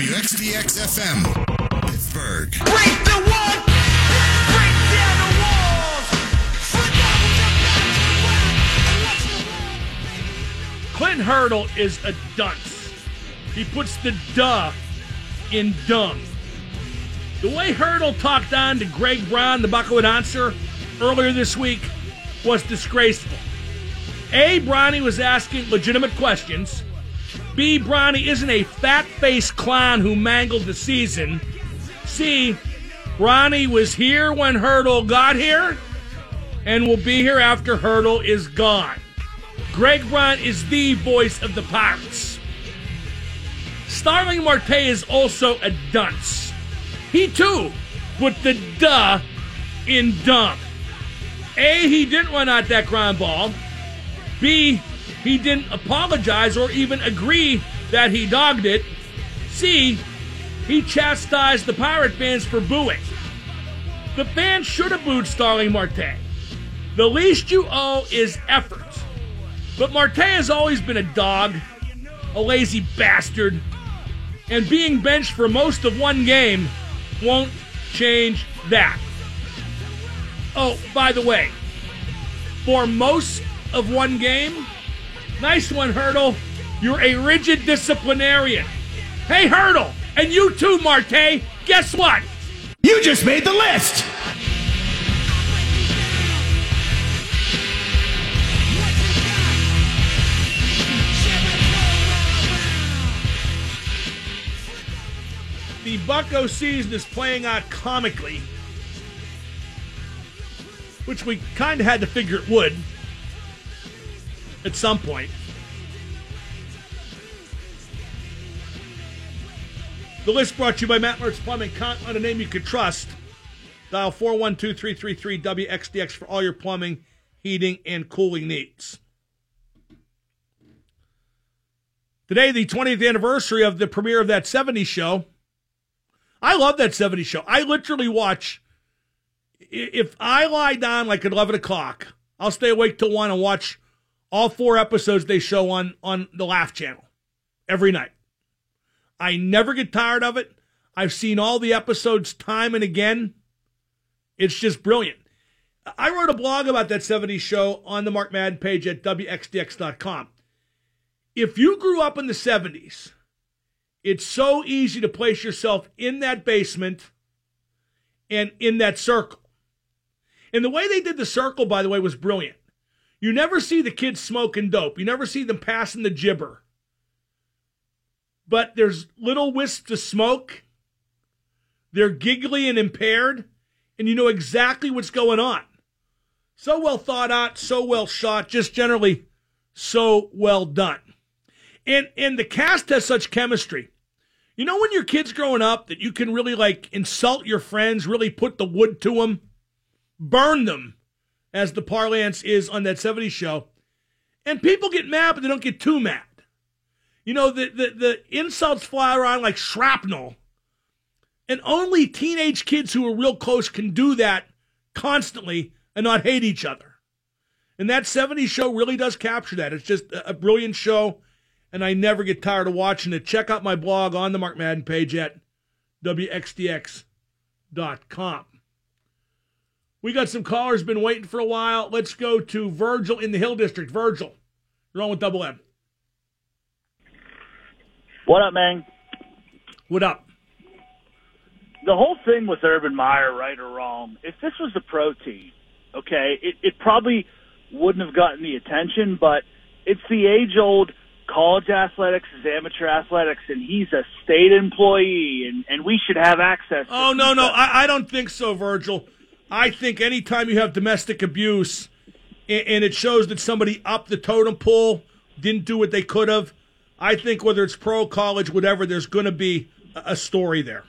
WXDX FM, Pittsburgh. Break the wall! Break down the walls! Foot Clint Hurdle is a dunce. He puts the duh in dumb. The way Hurdle talked on to Greg Brown, the Bucko answer, earlier this week was disgraceful. A, Brownie was asking legitimate questions. B, Brownie isn't a fat faced clown who mangled the season. C, Brownie was here when Hurdle got here and will be here after Hurdle is gone. Greg Brown is the voice of the Pirates. Starling Marte is also a dunce. He too put the duh in dumb. A, he didn't run out that ground ball. B, he didn't apologize or even agree that he dogged it. C, he chastised the Pirate fans for booing. The fans should have booed Starling Marte. The least you owe is effort. But Marte has always been a dog, a lazy bastard, and being benched for most of one game won't change that. Oh, by the way, for most of one game, nice one, Hurdle. You're a rigid disciplinarian. Hey, Hurdle, and you too, Marte. Guess what? You just made the list! The Bucco season is playing out comically, which we kind of had to figure it would at some point. The list brought to you by Matt Mertz Plumbing. Count on a name you can trust. Dial 412 333 WXDX for all your plumbing, heating, and cooling needs. Today, the 20th anniversary of the premiere of that 70s show. I love that 70s show. I literally watch, if I lie down like at 11 o'clock, I'll stay awake till 1 and watch all four episodes they show on, on the Laff Channel every night. I never get tired of it. I've seen all the episodes time and again. It's just brilliant. I wrote a blog about that 70s show on the Mark Madden page at WXDX.com. If you grew up in the 70s, it's so easy to place yourself in that basement and in that circle. And the way they did the circle, by the way, was brilliant. You never see the kids smoking dope. You never see them passing the gibber. But there's little wisps of smoke. They're giggly and impaired, and you know exactly what's going on. So well thought out, so well shot, just generally so well done. And and the cast has such chemistry. You know when your kid's growing up that you can really like insult your friends, really put the wood to them, burn them, as the parlance is on that 70s show. And people get mad, but they don't get too mad. You know, the, the, the insults fly around like shrapnel. And only teenage kids who are real close can do that constantly and not hate each other. And that 70s show really does capture that. It's just a, brilliant show, and I never get tired of watching it. Check out my blog on the Mark Madden page at WXDX.com. We got some callers been waiting for a while. Let's go to Virgil in the Hill District. Virgil, you're on with Double M. What up, man? What up? The whole thing with Urban Meyer, right or wrong, if this was a pro team, okay, it, it probably wouldn't have gotten the attention, but it's the age old college athletics is amateur athletics, and he's a state employee, and, and we should have access. to Oh, no, no. I, I don't think so, Virgil. I think anytime you have domestic abuse and, it shows that somebody up the totem pole didn't do what they could have, I think whether it's pro, college, whatever, there's going to be a, story there.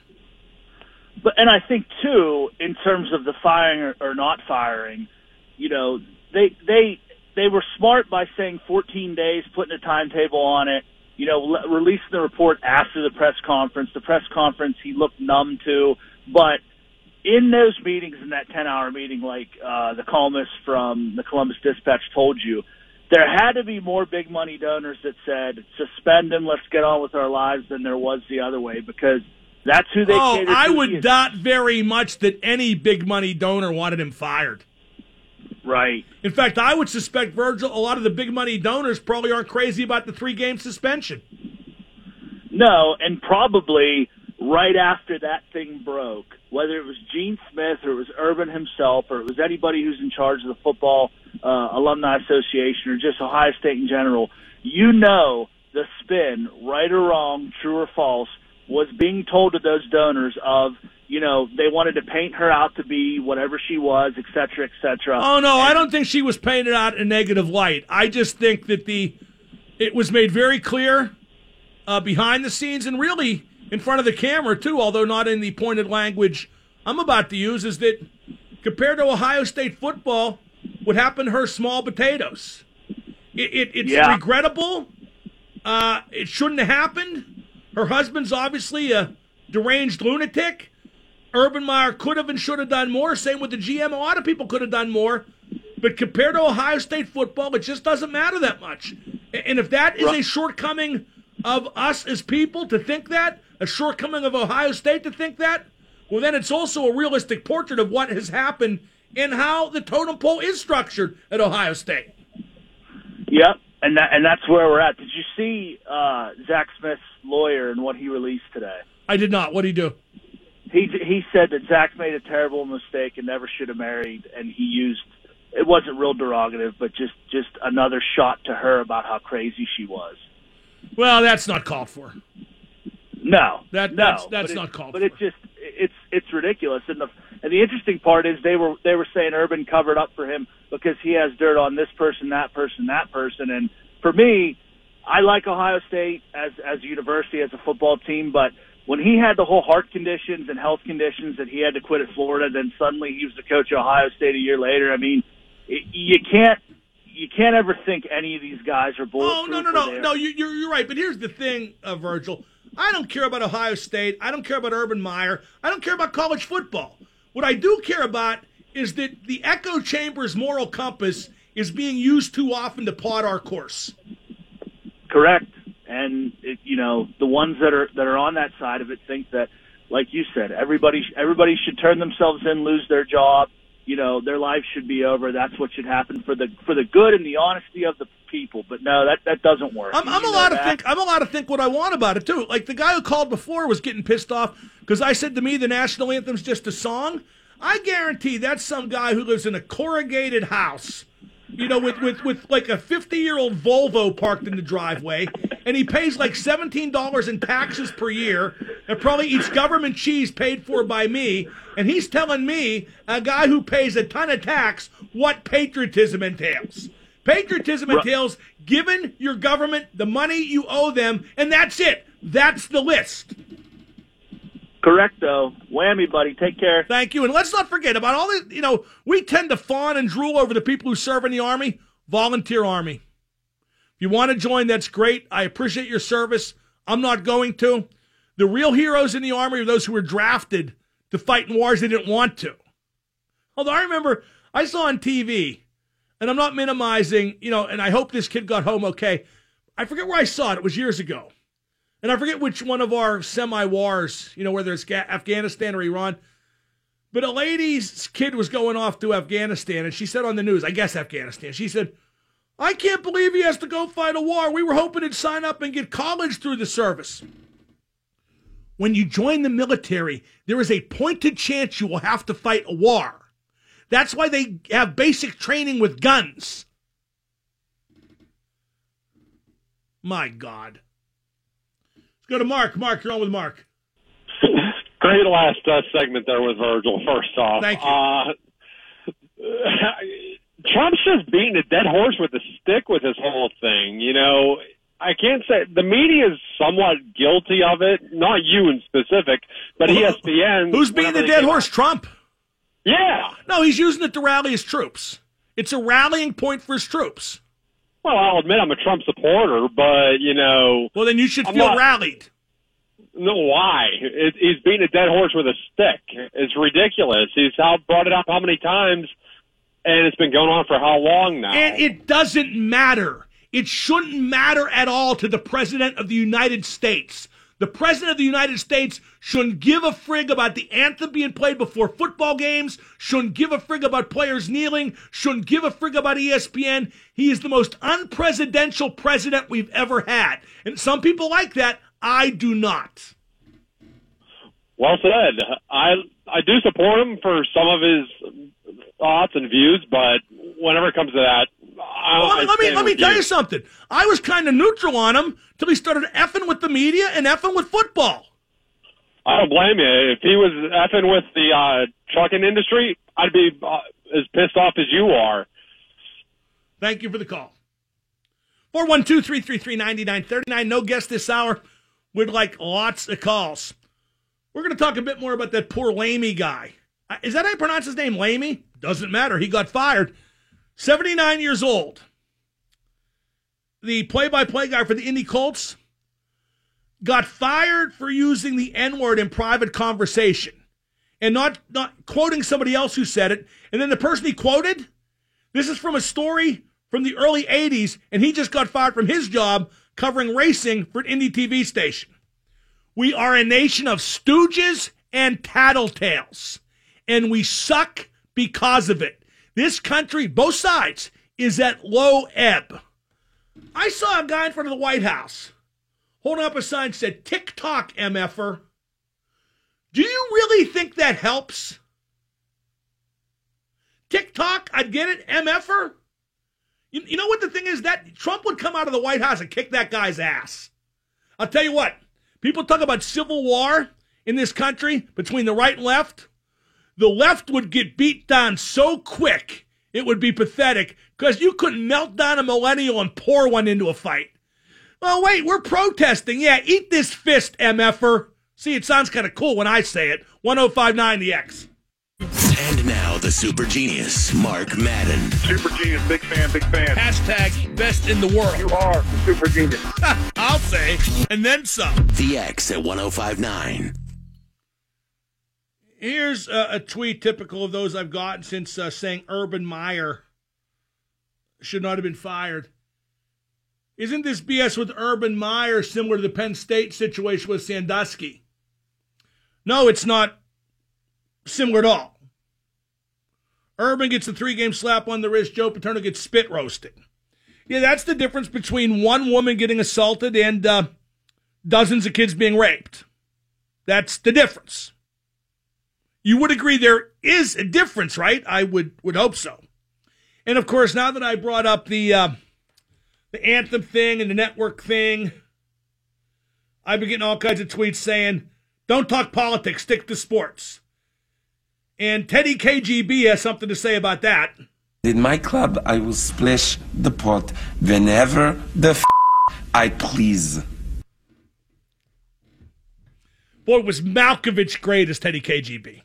But and I think too, in terms of the firing or, or not firing, you know, they they they were smart by saying 14 days, putting a timetable on it. You know, le- releasing the report after the press conference. The press conference he looked numb to, but in those meetings, in that 10 hour meeting, like uh, the columnist from the Columbus Dispatch told you, there had to be more big money donors that said suspend him, let's get on with our lives than there was the other way because that's who they. Oh, I would doubt very much that any big money donor wanted him fired. Right. In fact, I would suspect Virgil, a lot of the big money donors probably aren't crazy about the three game suspension. No, and probably right after that thing broke, whether it was Gene Smith or it was Urban himself or it was anybody who's in charge of the football uh, alumni association or just Ohio State in general, you know the spin, right or wrong, true or false, was being told to those donors of, you know, they wanted to paint her out to be whatever she was, et cetera, et cetera. Oh no, I don't think she was painted out in negative light. I just think that the it was made very clear uh, behind the scenes and really in front of the camera too, although not in the pointed language I'm about to use, is that compared to Ohio State football, what happened to her small potatoes. It, it, it's Yeah. regrettable. Uh, it shouldn't have happened. Her husband's obviously a deranged lunatic. Urban Meyer could have and should have done more. Same with the GM. A lot of people could have done more. But compared to Ohio State football, it just doesn't matter that much. And if that is a shortcoming of us as people to think that, a shortcoming of Ohio State to think that, well, then it's also a realistic portrait of what has happened and how the totem pole is structured at Ohio State. Yep, and that and that's where we're at. Did you see uh, Zach Smith's lawyer and what he released today? I did not. What did he do? He he said that Zach made a terrible mistake and never should have married, and he used it wasn't real derogative, but just just another shot to her about how crazy she was. Well, that's not called for. No, That- no, that's- that's but it- not called But it's just it's it's ridiculous. And the and the interesting part is they were they were saying Urban covered up for him because he has dirt on this person, that person, that person. And for me, I like Ohio State as as a university as a football team, but when he had the whole heart conditions and health conditions that he had to quit at Florida, then suddenly he was the coach of Ohio State a year later. I mean, it, you can't you can't ever think any of these guys are Oh no no no no! You, you're you're right. But here's the thing, uh, Virgil. I don't care about Ohio State. I don't care about Urban Meyer. I don't care about college football. What I do care about is that the echo chamber's moral compass is being used too often to plot our course. Correct. And it, you know, the ones that are that are on that side of it think that, like you said, everybody everybody should turn themselves in, lose their job. You know, their life should be over. That's what should happen for the for the good and the honesty of the people. But no, that that doesn't work. I'm, I'm allowed to think. I'm allowed to think what I want about it too. Like the guy who called before was getting pissed off because I said to me the national anthem's just a song. I guarantee that's some guy who lives in a corrugated house, you know, with with with like a 50 year old Volvo parked in the driveway, and he pays like 17 dollars in taxes per year, and probably eats government cheese paid for by me. And he's telling me, a guy who pays a ton of tax, what patriotism entails. Patriotism entails giving your government the money you owe them, and that's it. That's the list. Correct though. Whammy, buddy. Take care. Thank you. And let's not forget about all the, you know, we tend to fawn and drool over the people who serve in the Army. Volunteer Army. If you want to join, that's great. I appreciate your service. I'm not going to. The real heroes in the Army are those who were drafted to fight in wars they didn't want to. Although I remember I saw on TV, and I'm not minimizing, you know, and I hope this kid got home okay. I forget where I saw it. It was years ago. And I forget which one of our semi wars, you know, whether it's Afghanistan or Iran. But a lady's kid was going off to Afghanistan, and she said on the news, I guess Afghanistan, she said, I can't believe he has to go fight a war. We were hoping he'd sign up and get college through the service. When you join the military, there is a pointed chance you will have to fight a war. That's why they have basic training with guns. My God. Go to Mark. Mark, you're on with Mark. Great last uh, segment there with Virgil. First off, Thank you. Uh, Trump's just beating a dead horse with a stick with this whole thing. You know, I can't say the media is somewhat guilty of it. Not you in specific, but E ESPN. Who's beating the dead horse? out- Trump. Yeah. No, he's using it to rally his troops. It's a rallying point for his troops. Well, I'll admit I'm a Trump supporter, but you know, Well, then you should I'm feel not- rallied. no, why? It, he's beating a dead horse with a stick. It's ridiculous. He's how brought it up how many times and it's been going on for how long now? And it doesn't matter. It shouldn't matter at all to the President of the United States. The President of the United States shouldn't give a frig about the anthem being played before football games, shouldn't give a frig about players kneeling, shouldn't give a frig about ESPN. He is the most unpresidential president we've ever had. And some people like that. I do not. Well said. I I do support him for some of his thoughts and views, but whenever it comes to that, Well, let me, let me, tell you something. I was kind of neutral on him till he started effing with the media and effing with football. I don't blame you. If he was effing with the uh, trucking industry, I'd be uh, as pissed off as you are. Thank you for the call. 412 333 9939. No guest this hour. We'd like lots of calls. We're going to talk a bit more about that poor Lamey guy. Uh, Is that how you pronounce his name? Lamey? Doesn't matter. He got fired. 79 years old. The play by play guy for the Indy Colts got fired for using the N word in private conversation and not, not quoting somebody else who said it. And then the person he quoted, this is from a story from the early 80s, and he just got fired from his job covering racing for an Indy TV station. We are a nation of stooges and tattletales, and we suck because of it. This country, both sides, is at low ebb. I saw a guy in front of the White House holding up a sign that said TikTok MFer. Do you really think that helps? TikTok, I get it, MFer. You, you know what the thing is? That Trump would come out of the White House and kick that guy's ass. I'll tell you what, people talk about civil war in this country between the right and left. The left would get beat down so quick, it would be pathetic because you couldn't melt down a millennial and pour one into a fight. Well, wait, we're protesting. Yeah, eat this fist, MFer. See, it sounds kind of cool when I say it. 1059 The X. And now the super genius, Mark Madden. Super genius, big fan, big fan. Hashtag best in the world. You are the super genius. I'll say, and then some. The X at 1059. Here's a, a tweet typical of those I've gotten since uh, saying Urban Meyer should not have been fired. Isn't this BS with Urban Meyer similar to the Penn State situation with Sandusky? No, it's not similar at all. Urban gets a three game slap on the wrist. Joe Paterno gets spit roasted. Yeah, that's the difference between one woman getting assaulted and uh, dozens of kids being raped. That's the difference. You would agree there is a difference, right? I would would hope so. And of course, now that I brought up the uh, the anthem thing and the network thing, I've been getting all kinds of tweets saying, "Don't talk politics, stick to sports." And Teddy KGB has something to say about that. In my club, I will splash the pot whenever the f- I please. Boy, was Malkovich great as Teddy KGB.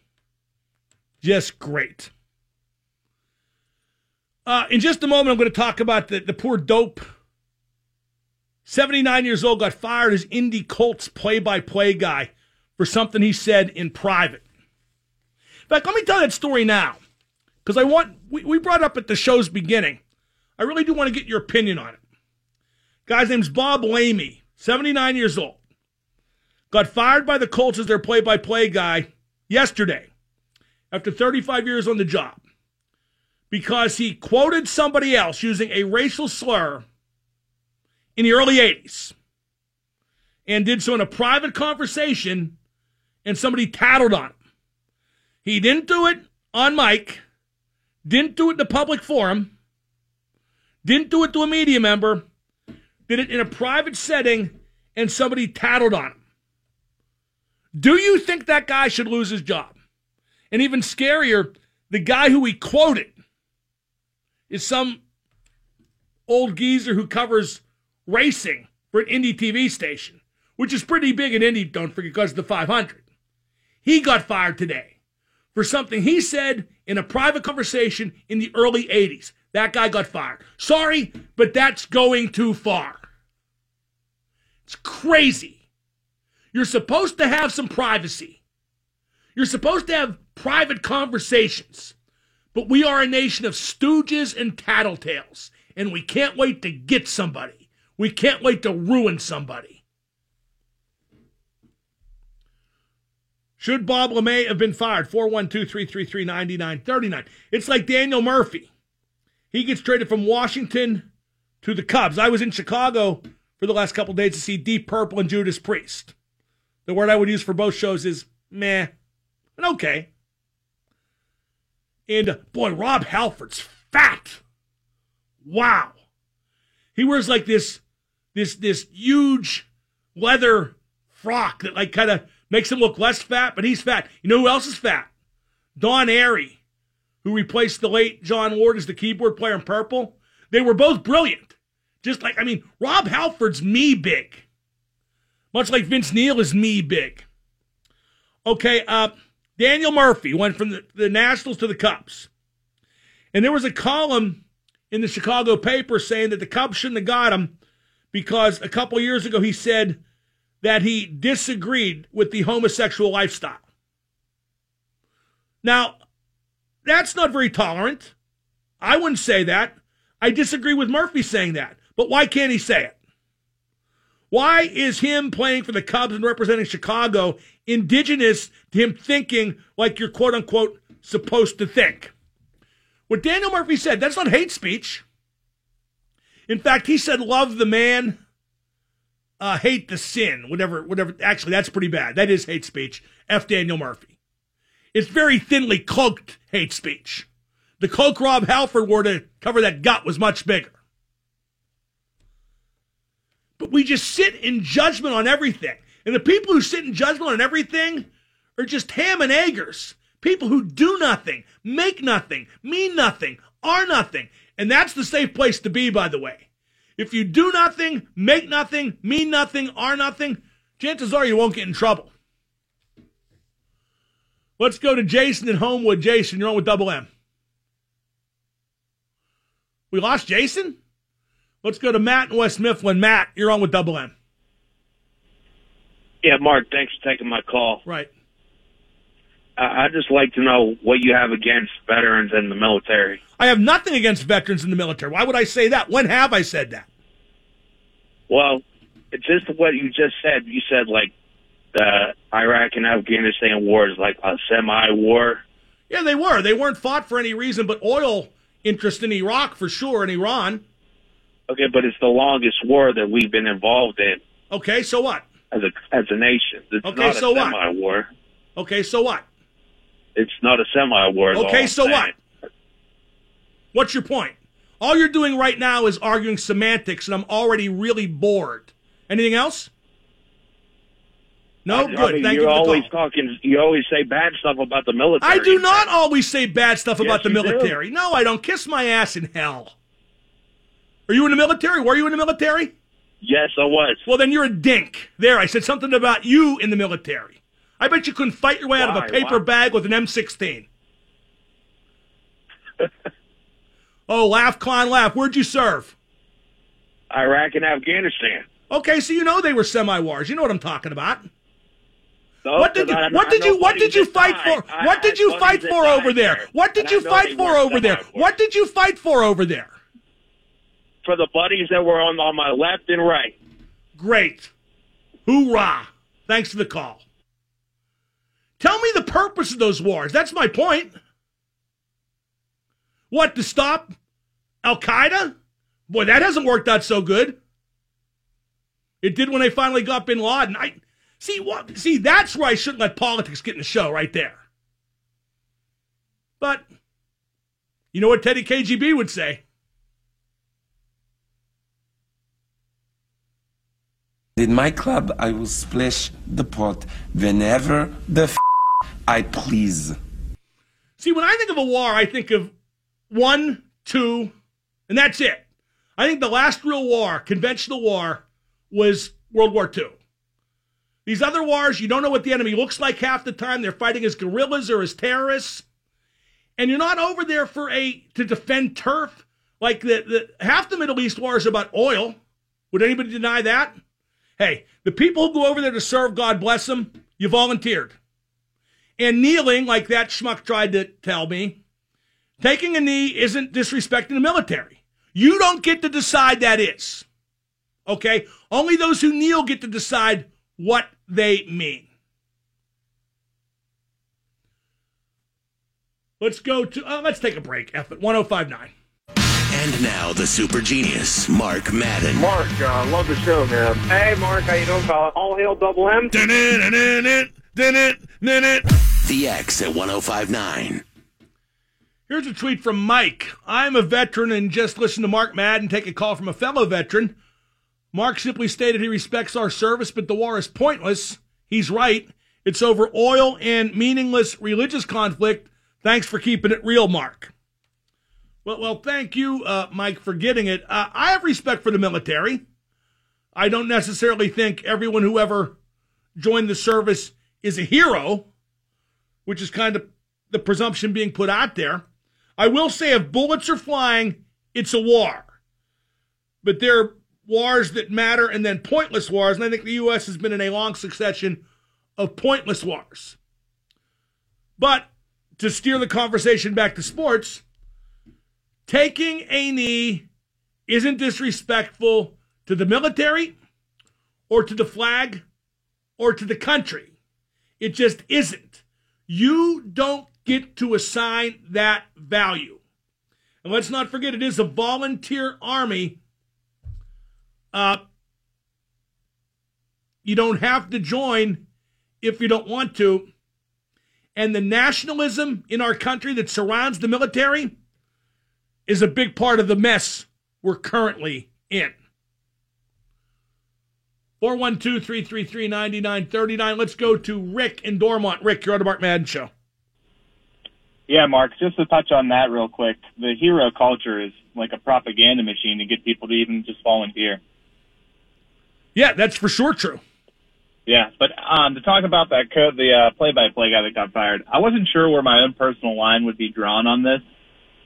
Just great. Uh, in just a moment, I'm going to talk about the, the poor dope. 79 years old, got fired as Indy Colts play by play guy for something he said in private. In fact, let me tell that story now because I want, we, we brought up at the show's beginning. I really do want to get your opinion on it. Guy's name's Bob Lamey, 79 years old got fired by the Colts as their play by play guy yesterday after 35 years on the job because he quoted somebody else using a racial slur in the early 80s and did so in a private conversation and somebody tattled on him. He didn't do it on mic, didn't do it in a public forum, didn't do it to a media member, did it in a private setting and somebody tattled on him. Do you think that guy should lose his job? And even scarier, the guy who he quoted is some old geezer who covers racing for an indie TV station, which is pretty big in Indy, don't forget, because of the 500. He got fired today for something he said in a private conversation in the early 80s. That guy got fired. Sorry, but that's going too far. It's crazy. You're supposed to have some privacy. You're supposed to have private conversations. But we are a nation of stooges and tattletales, and we can't wait to get somebody. We can't wait to ruin somebody. Should Bob Lamey have been fired? 412 333 9939. It's like Daniel Murphy. He gets traded from Washington to the Cubs. I was in Chicago for the last couple days to see Deep Purple and Judas Priest. The word I would use for both shows is meh and okay. And boy, Rob Halford's fat. Wow. He wears like this this this huge leather frock that like kind of makes him look less fat, but he's fat. You know who else is fat? Don Airey, who replaced the late Jon Lord as the keyboard player in Purple. They were both brilliant. Just like I mean, Rob Halford's me big. Much like Vince Neil is me big. Okay, uh, Daniel Murphy went from the, the Nationals to the Cubs. And there was a column in the Chicago paper saying that the Cubs shouldn't have got him because a couple years ago he said that he disagreed with the homosexual lifestyle. Now, that's not very tolerant. I wouldn't say that. I disagree with Murphy saying that. But why can't he say it? Why is him playing for the Cubs and representing Chicago indigenous to him thinking like you're quote unquote supposed to think? What Daniel Murphy said, that's not hate speech. In fact, he said, love the man, uh, hate the sin, whatever, whatever. Actually, that's pretty bad. That is hate speech. F. Daniel Murphy. It's very thinly cloaked hate speech. The cloak Rob Halford wore to cover that gut was much bigger. But we just sit in judgment on everything. And the people who sit in judgment on everything are just ham and eggers. People who do nothing, make nothing, mean nothing, are nothing. And that's the safe place to be, by the way. If you do nothing, make nothing, mean nothing, are nothing, chances are you won't get in trouble. Let's go to Jason in Homewood. Jason, you're on with Double M. We lost Jason? Let's go to Matt in West Mifflin. Matt, you're on with Double M. Yeah, Mark, thanks for taking my call. Right. I- I'd just like to know what you have against veterans in the military. I have nothing against veterans in the military. Why would I say that? When have I said that? Well, it's just what you just said. You said like the Iraq and Afghanistan war is like a semi-war. Yeah, they were. They weren't fought for any reason but oil interest in Iraq for sure and Iran. Okay, but it's the longest war that we've been involved in Okay, so what? as a as a nation. It's Okay, not a so what? semi-war. Okay, so what? It's not a semi-war. is all Okay, so what? What's your point? All you're doing right now is arguing semantics, and I'm already really bored. Anything else? No, I good. mean, Thank you you're the always call. talking. You always say bad stuff about the military. I do not always say bad stuff Yes, about the you do. military. No, I don't. Kiss my ass in hell. Are you in the military? Were you in the military? Yes, I was. Well, then you're a dink. There, I said something about you in the military. I bet you couldn't fight your way out of a paper Why? bag with an M16. oh, laugh, Klein, laugh. Where'd you serve? Iraq and Afghanistan. Okay, so you know they were semi-wars. You know what I'm talking about. No, what did you? I- What I did you? What did you fight died. for? I What did you fight for over there? there, What did you fight for over there? What did you fight for over there? For the buddies that were on on my left and right. Great. Hoorah. Thanks for the call. Tell me the purpose of those wars. That's my point. What, to stop Al Qaeda? Boy, that hasn't worked out so good. It did when they finally got bin Laden. I see what see, that's where I shouldn't let politics get in the show right there. But you know what Teddy KGB would say? In my club, I will splash the pot whenever the f- I please. See, when I think of a war, I think of one, two, and that's it. I think the last real war, conventional war, was World War II. These other wars, you don't know what the enemy looks like half the time. They're fighting as guerrillas or as terrorists. And you're not over there for a to defend turf. Like the, the half the Middle East war is about oil. Would anybody deny that? Hey, the people who go over there to serve, God bless them, you volunteered. And kneeling, like that schmuck tried to tell me, taking a knee isn't disrespecting the military. You don't get to decide that is. Okay? Only those who kneel get to decide what they mean. Let's go to, uh, let's take a break. F it, 1059. And now the super genius, Mark Madden. Mark, uh, love the show, man. Hey, Mark, how you doing, fella? All hail Double M. The X at 1059. Here's a tweet from Mike. I'm a veteran and just listen to Mark Madden take a call from a fellow veteran. Mark simply stated he respects our service, but the war is pointless. He's right. It's over oil and meaningless religious conflict. Thanks for keeping it real, Mark. Well, well, thank you, uh, Mike, for getting it. Uh, I have respect for the military. I don't necessarily think everyone who ever joined the service is a hero, which is kind of the presumption being put out there. I will say if bullets are flying, it's a war. But there are wars that matter and then pointless wars, and I think the U.S. has been in a long succession of pointless wars. But to steer the conversation back to sports, taking a knee isn't disrespectful to the military or to the flag or to the country. It just isn't. You don't get to assign that value. And let's not forget, it is a volunteer army. Uh, you don't have to join if you don't want to. And the nationalism in our country that surrounds the military is a big part of the mess we're currently in. 412 333 9939. Let's go to Rick in Dormont. Rick, you're on the Mark Madden Show. Yeah, Mark, just to touch on that real quick, the hero culture is like a propaganda machine to get people to even just volunteer. Yeah, that's for sure true. Yeah, but um, to talk about that code, the uh, play-by-play guy that got fired, I wasn't sure where my own personal line would be drawn on this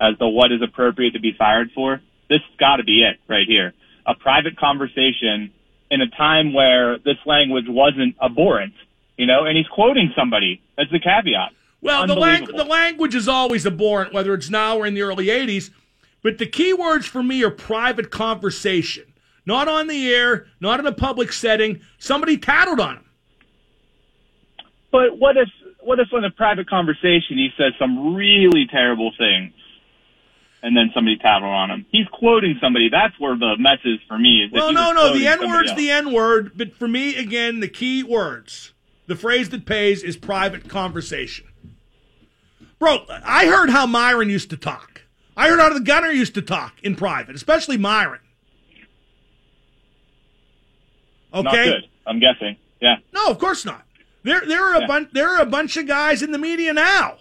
as to what is appropriate to be fired for. This has got to be it right here. A private conversation in a time where this language wasn't abhorrent, you know, and he's quoting somebody. That's the caveat. Well, the, lang- the language is always abhorrent, whether it's now or in the early 80s. But the key words for me are private conversation. Not on the air, not in a public setting. Somebody tattled on him. But what if what if in a private conversation he says some really terrible things, and then somebody tattled on him? He's quoting somebody. That's where the mess is for me. Is Well, no, no. The N word's else. the N word. But for me, again, the key words, the phrase that pays is private conversation. Bro, I heard how Myron used to talk. I heard how the gunner used to talk in private, especially Myron. Okay. Not good. I'm guessing. Yeah. No, of course not. There, there are a Yeah. bunch. There are a bunch of guys in the media now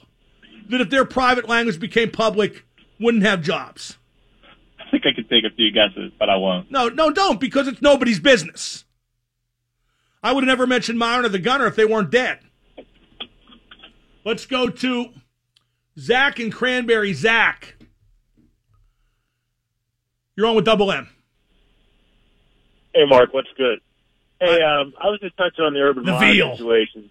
that, if their private language became public, wouldn't have jobs. I think I could take a few guesses, but I won't. No, no, don't because it's nobody's business. I would have never mentioned Myron or the Gunner if they weren't dead. Let's go to Zach and Cranberry. Zach, you're on with Double M. Hey, Mark, what's good? Hey, um, I was just touching on the urban The Meyer veal. situation.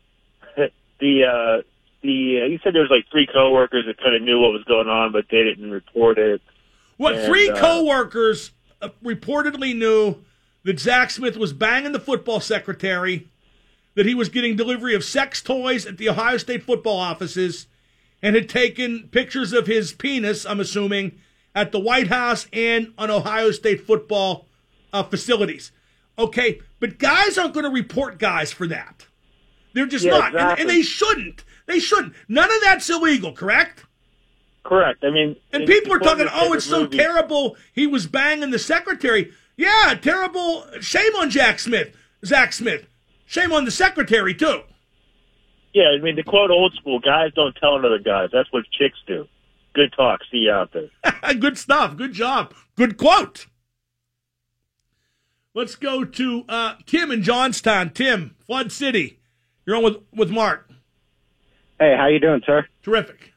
the uh, the uh, you said there was like three coworkers that kind of knew what was going on, but they didn't report it. What And, three uh, coworkers uh, reportedly knew that Zach Smith was banging the football secretary, that he was getting delivery of sex toys at the Ohio State football offices, and had taken pictures of his penis, I'm assuming, at the White House and on Ohio State football uh, facilities. Okay, but guys aren't going to report guys for that. They're just Yeah, not, and, and they shouldn't. They shouldn't. None of that's illegal, correct? Correct. I mean, And people are talking, oh, it's so movies. terrible. He was banging the secretary. Yeah, terrible. Shame on Jack Smith, Zach Smith. Shame on the secretary too. Yeah, I mean, to quote old school, guys don't tell another guys. That's what chicks do. Good talk. See you out there. Good stuff. Good job. Good quote. Let's go to uh, Tim in Johnstown. Tim, Flood City. You're on with with Mark. Hey, how you doing, sir? Terrific.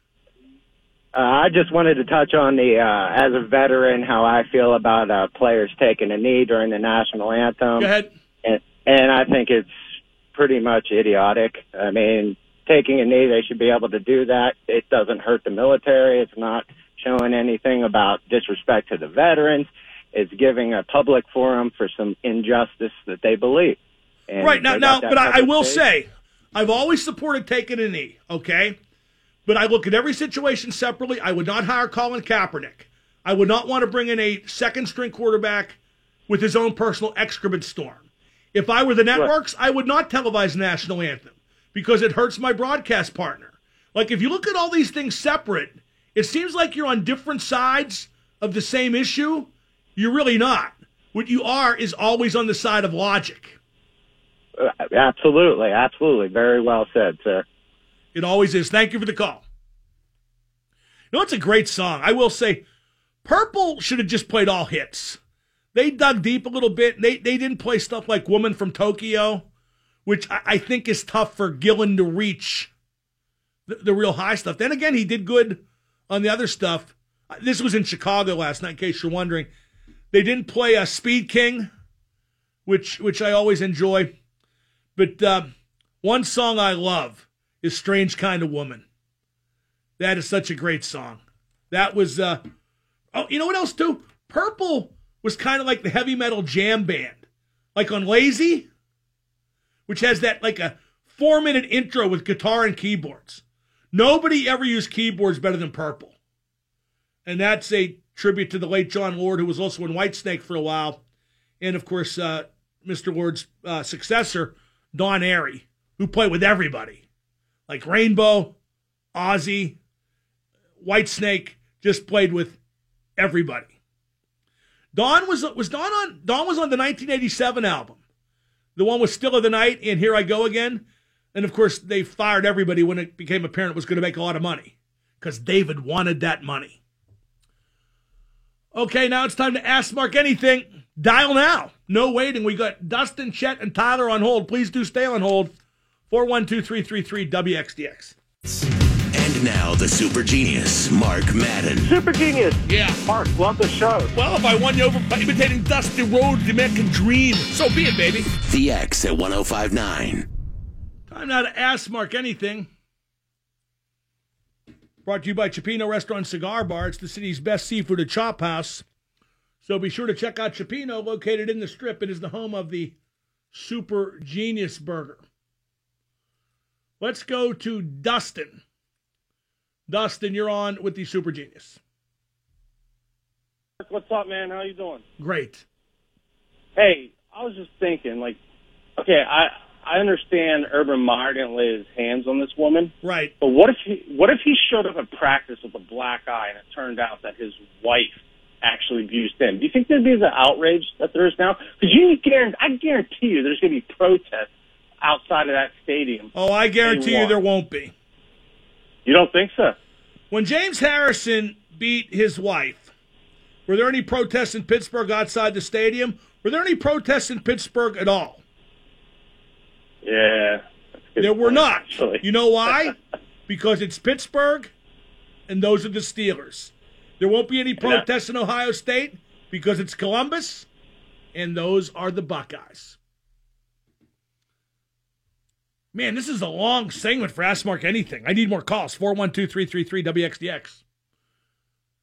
Uh, I just wanted to touch on the, uh, as a veteran, how I feel about uh, players taking a knee during the national anthem. Go ahead. And, and I think it's pretty much idiotic. I mean, taking a knee, they should be able to do that. It doesn't hurt the military. It's not showing anything about disrespect to the veterans. It's giving a public forum for some injustice that they believe. And right now, now, but I, I will stage. say, I've always supported taking a knee. Okay, but I look at every situation separately. I would not hire Colin Kaepernick. I would not want to bring in a second string quarterback with his own personal excrement storm. If I were the networks, I would not televise national anthem because it hurts my broadcast partner. Like if you look at all these things separate, it seems like you're on different sides of the same issue. You're really not. What you are is always on the side of logic. Uh, absolutely, absolutely, very well said, sir. It always is. Thank you for the call. You know, it's a great song. I will say, Purple should have just played all hits. They dug deep a little bit. They they didn't play stuff like "Woman from Tokyo," which I, I think is tough for Gillan to reach the, the real high stuff. Then again, he did good on the other stuff. Uh, This was in Chicago last night, in case you're wondering. They didn't play a Speed King, which which I always enjoy. But uh, one song I love is "Strange Kind of Woman." That is such a great song. That was uh oh, you know what else too? Purple was kind of like the heavy metal jam band, like on Lazy, which has that like a four minute intro with guitar and keyboards. Nobody ever used keyboards better than Purple, and that's a tribute to the late Jon Lord, who was also in Whitesnake for a while, and of course uh, Mr. Lord's uh, successor, Don Airey, who played with everybody, like Rainbow, Ozzy, Whitesnake, just played with everybody. Don was was Don on Don was on the 1987 album, the one with "Still of the Night" and "Here I Go Again," and of course they fired everybody when it became apparent it was going to make a lot of money because David wanted that money. Okay, now it's time to ask Mark anything. Dial now. No waiting. We got Dustin, Chet, and Tyler on hold. Please do stay on hold. 412 WXDX. And now the super genius, Mark Madden. Super genius. Yeah. Mark, love the show. Well, if I won you over by imitating Dusty Rhodes, the American Dream, so be it, baby. The X at 1059. Time now to ask Mark anything. Brought to you by Cioppino Restaurant Cigar Bar. It's the city's best seafood and chop house. So be sure to check out Cioppino, located in the strip. It is the home of the Super Genius Burger. Let's go to Dustin. Dustin, you're on with the Super Genius. What's up, man? How you doing? Great. Hey, I was just thinking, like, okay, I I understand Urban Meyer didn't lay his hands on this woman, Right. but what if he what if he showed up at practice with a black eye and it turned out that his wife actually abused him? Do you think there'd be the outrage that there is now? Because you guarantee, I guarantee you, there's going to be protests outside of that stadium. Oh, I guarantee you there won't be. You don't think so? When James Harrison beat his wife, were there any protests in Pittsburgh outside the stadium? Were there any protests in Pittsburgh at all? Yeah. There were not. actually. You know why? because it's Pittsburgh, and those are the Steelers. There won't be any protests in Ohio State because it's Columbus, and those are the Buckeyes. Man, this is a long segment for Ask Mark Anything. I need more calls. 412 333 WXDX.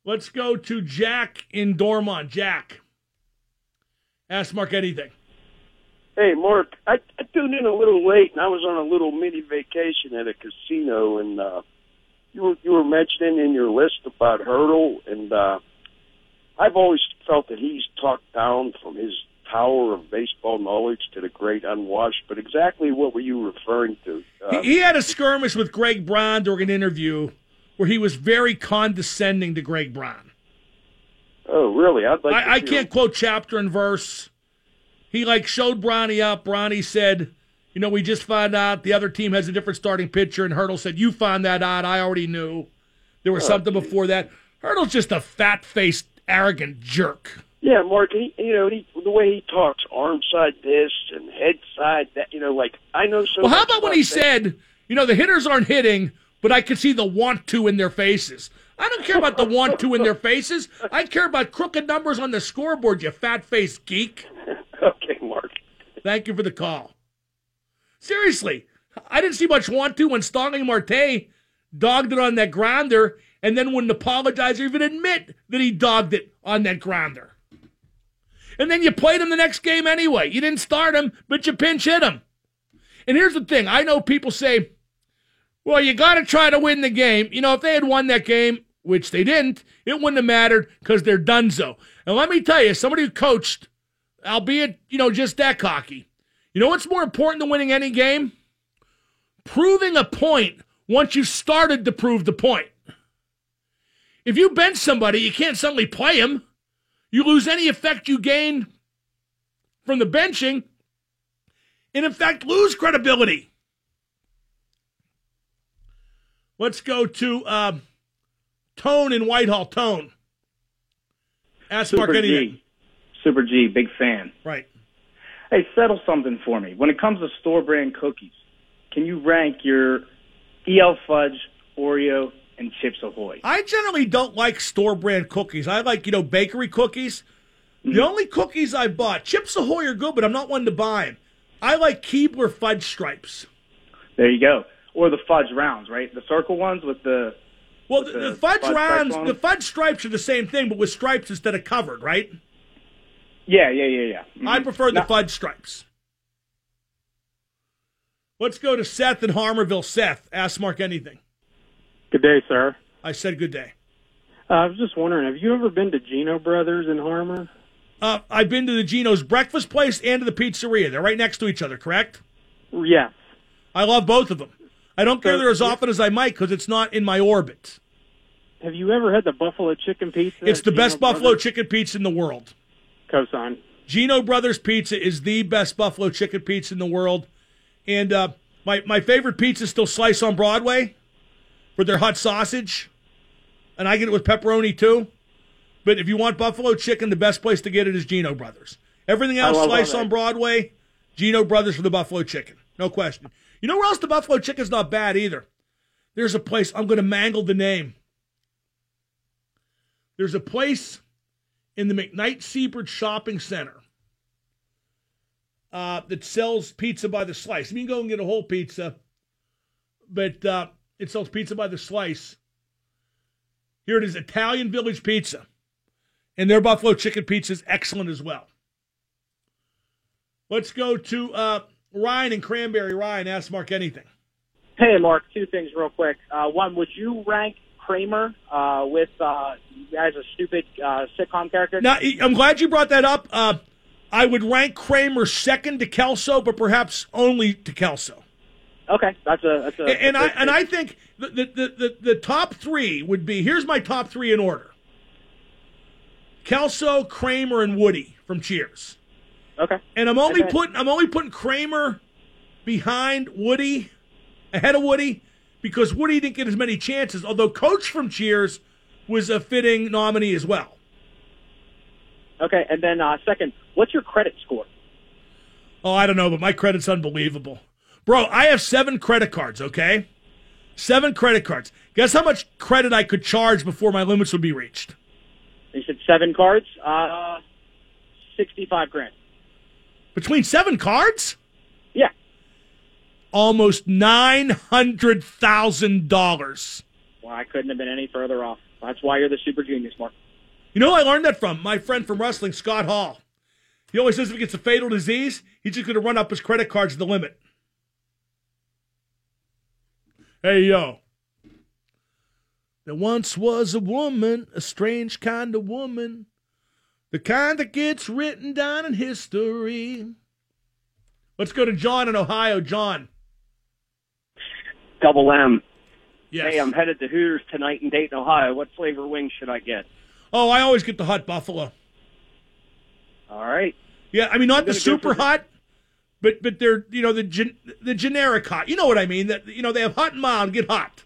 Let's go to Jack in Dormont. Jack. Ask Mark Anything. Hey, Mark, I, I tuned in a little late, and I was on a little mini vacation at a casino, and uh, you were you were mentioning in your list about Hurdle, and uh, I've always felt that he's talked down from his tower of baseball knowledge to the great unwashed. But exactly what were you referring to? Uh, He, he had a skirmish with Greg Brown during an interview where he was very condescending to Greg Brown. oh, really? I'd like. to I, I can't quote chapter and verse. He like showed Brownie up. Brownie said, "You know, we just found out the other team has a different starting pitcher." And Hurdle said, "You found that out. I already knew. There was Oh, something before that." Hurdle's just a fat-faced, arrogant jerk. Yeah, Mark. He, you know, he, the way he talks, arm side this and head side that. You know, like I know so. Well, how about when he baseball. said, "You know, the hitters aren't hitting, but I could see the want to in their faces." I don't care about the want to in their faces. I care about crooked numbers on the scoreboard. You fat-faced geek. okay, Mark. Thank you for the call. Seriously, I didn't see much want to when Starling Marte dogged it on that grounder, and then wouldn't apologize or even admit that he dogged it on that grounder. And then you played him the next game anyway. You didn't start him, but you pinch hit him. And here's the thing I know people say, well, you got to try to win the game. You know, if they had won that game, which they didn't, it wouldn't have mattered because they're donezo. And let me tell you, somebody who coached, albeit, you know, just that cocky, you know what's more important than winning any game? Proving a point once you started to prove the point. If you bench somebody, you can't suddenly play him. You lose any effect you gain from the benching, and in fact, lose credibility. Let's go to uh, Tone in Whitehall. Tone. Ask Mark Super anything. G. Super G, big fan. Right. Hey, settle something for me. When it comes to store brand cookies, can you rank your EL Fudge, Oreo, and Chips Ahoy? I generally don't like store brand cookies. I like, you know, bakery cookies. The mm-hmm. only cookies I bought, Chips Ahoy are good, but I'm not one to buy them. I like Keebler fudge stripes. There you go. Or the fudge rounds, right? The circle ones with the. Well, with the, the fudge stripes rounds, the fudge stripes are the same thing, but with stripes instead of covered, right? Yeah, yeah, yeah, yeah. Mhm. I prefer the Now- fudge stripes. Let's go to Seth in Harmarville. Seth, ask Mark anything. Good day, sir. I said good day. Uh, I was just wondering, have you ever been to Gino Brothers in Harmar? Uh, I've been to the Geno's breakfast place and to the pizzeria. They're right next to each other, correct? Yes. I love both of them. I don't go So- there as often as I might because it's not in my orbit. Have you ever had the buffalo chicken pizza? It's the Gino best buffalo chicken pizza in the world. Cosign. Gino Brothers Pizza is the best buffalo chicken pizza in the world. And uh, my, my favorite pizza is still Slice on Broadway for their hot sausage. And I get it with pepperoni too. But if you want buffalo chicken, the best place to get it is Gino Brothers. Everything else, Slice on Broadway, Gino Brothers for the buffalo chicken. No question. You know where else the buffalo chicken's not bad either? There's a place, I'm going to mangle the name. There's a place in the McKnight Siebert Shopping Center uh, that sells pizza by the slice. I mean, you can go and get a whole pizza, but uh, it sells pizza by the slice. Here it is Italian Village Pizza. And their buffalo chicken pizza is excellent as well. Let's go to uh, Ryan and Cranberry. Ryan, ask Mark anything. Hey, Mark, two things real quick. Uh, one, would you rank Kramer uh, with uh, as a stupid uh, sitcom character? Now, I'm glad you brought that up. Uh, I would rank Kramer second to Kelso, but perhaps only to Kelso. Okay, that's a that's a. and I and I think the the, the, the the top three would be here's my top three in order: Kelso, Kramer, and Woody from Cheers. Okay. And I'm only Okay. putting I'm only putting Kramer behind Woody, ahead of Woody, because Woody didn't get as many chances. Although Coach from Cheers was a fitting nominee as well. Okay, and then uh, second, what's your credit score? Oh, I don't know, but my credit's unbelievable. Bro, I have seven credit cards, okay? Seven credit cards. Guess how much credit I could charge before my limits would be reached? You said seven cards. Uh, sixty-five grand. Between seven cards? Yeah. Almost $900,000. Well, I couldn't have been any further off. That's why you're the super genius, Mark. You know who I learned that from? My friend from wrestling, Scott Hall. He always says if he gets a fatal disease, he's just going to run up his credit cards to the limit. Hey, yo. There once was a woman, a strange kind of woman, the kind that gets written down in history. Let's go to John in Ohio. John. Double M. Yes. Hey, I'm headed to Hooters tonight in Dayton, Ohio. What flavor wings should I get? Oh, I always get the hot buffalo. All right. Yeah, I mean not the super hot, but but they're you know the gen, the generic hot. You know what I mean? That you know they have hot and mild. Get hot.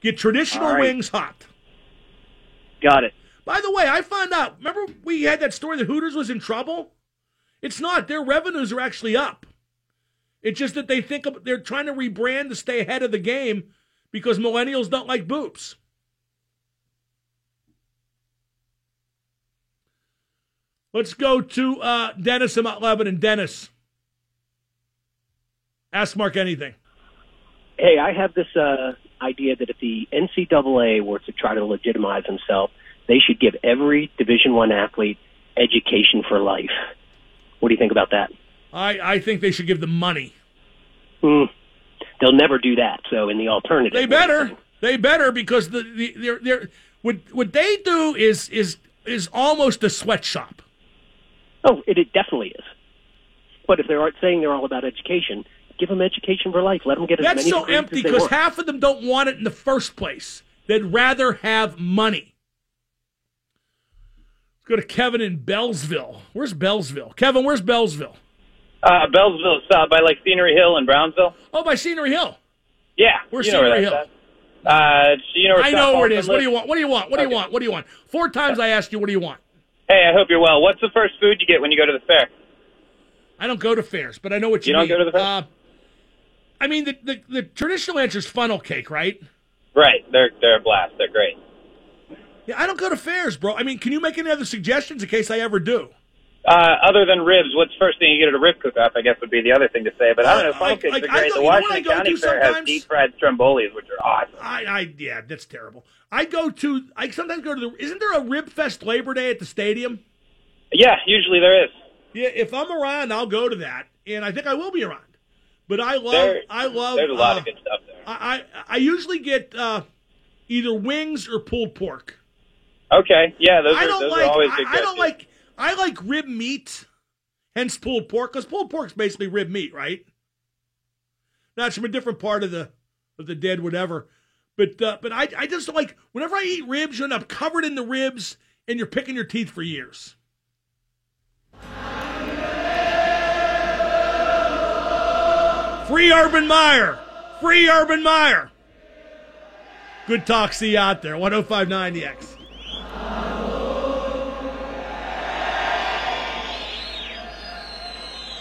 Get traditional right. wings hot. Got it. By the way, I found out. Remember we had that story that Hooters was in trouble. It's not. Their revenues are actually up. It's just that they think of, they're trying to rebrand to stay ahead of the game because millennials don't like boobs. Let's go to uh, Dennis in Mount Lebanon. Dennis, ask Mark anything. Hey, I have this. Uh, idea that if the NCAA were to try to legitimize themselves, they should give every Division One athlete education for life. What do you think about that? I, I think they should give them money. Hmm. They'll never do that. So in the alternative, They what do you better. They better because the, the they're, they're what what they do is is is almost a sweatshop. Oh, it, it definitely is. But if they're saying they're all about education, give them education for life. Let them get as That's many so empty they because half of them don't want it in the first place. They'd rather have money. Let's go to Kevin in Beallsville. Where's Beallsville? Kevin, where's Beallsville? Uh, Beallsville, south by like Scenery Hill and Brownsville. Oh, by Scenery Hill. Yeah, Where's you know where Scenery Hill? at. Uh, you know where I know where it is. What do you want? What do you want? What do you Okay. want? What do you want? Four times I asked you, what do you want? Hey, I hope you're well. What's the first food you get when you go to the fair? I don't go to fairs, but I know what you, You don't mean. go to the fair? Uh, I mean, the, the the traditional answer is funnel cake, right? Right, they're they're a blast. They're great. Yeah, I don't go to fairs, bro. I mean, can you make any other suggestions in case I ever do? Uh, other than ribs, what's the first thing you get at a rib cook-off? I guess would be the other thing to say. But I don't know. Funnel like- cakes like, I great. go- the you know Washington County Fair has deep fried strombolis, which are awesome. I, I, yeah, that's terrible. I go to, I sometimes go to the. Isn't there a Rib Fest Labor Day at the stadium? Yeah, usually there is. Yeah, if I'm around, I'll go to that, and I think I will be around. But I love, There- I love. There's a lot uh, of good stuff there. I, I I usually get uh, either wings or pulled pork. Okay, yeah, those I are don't those like. are always I, good. I don't like. I like rib meat, hence pulled pork, because pulled pork's basically rib meat, right? That's from a different part of the of the dead, whatever. But uh, but I I just like whenever I eat ribs, you end up covered in the ribs, and you're picking your teeth for years. Free Urban Meyer. Free Urban Meyer. Good talk. See you out there. 1059 The X.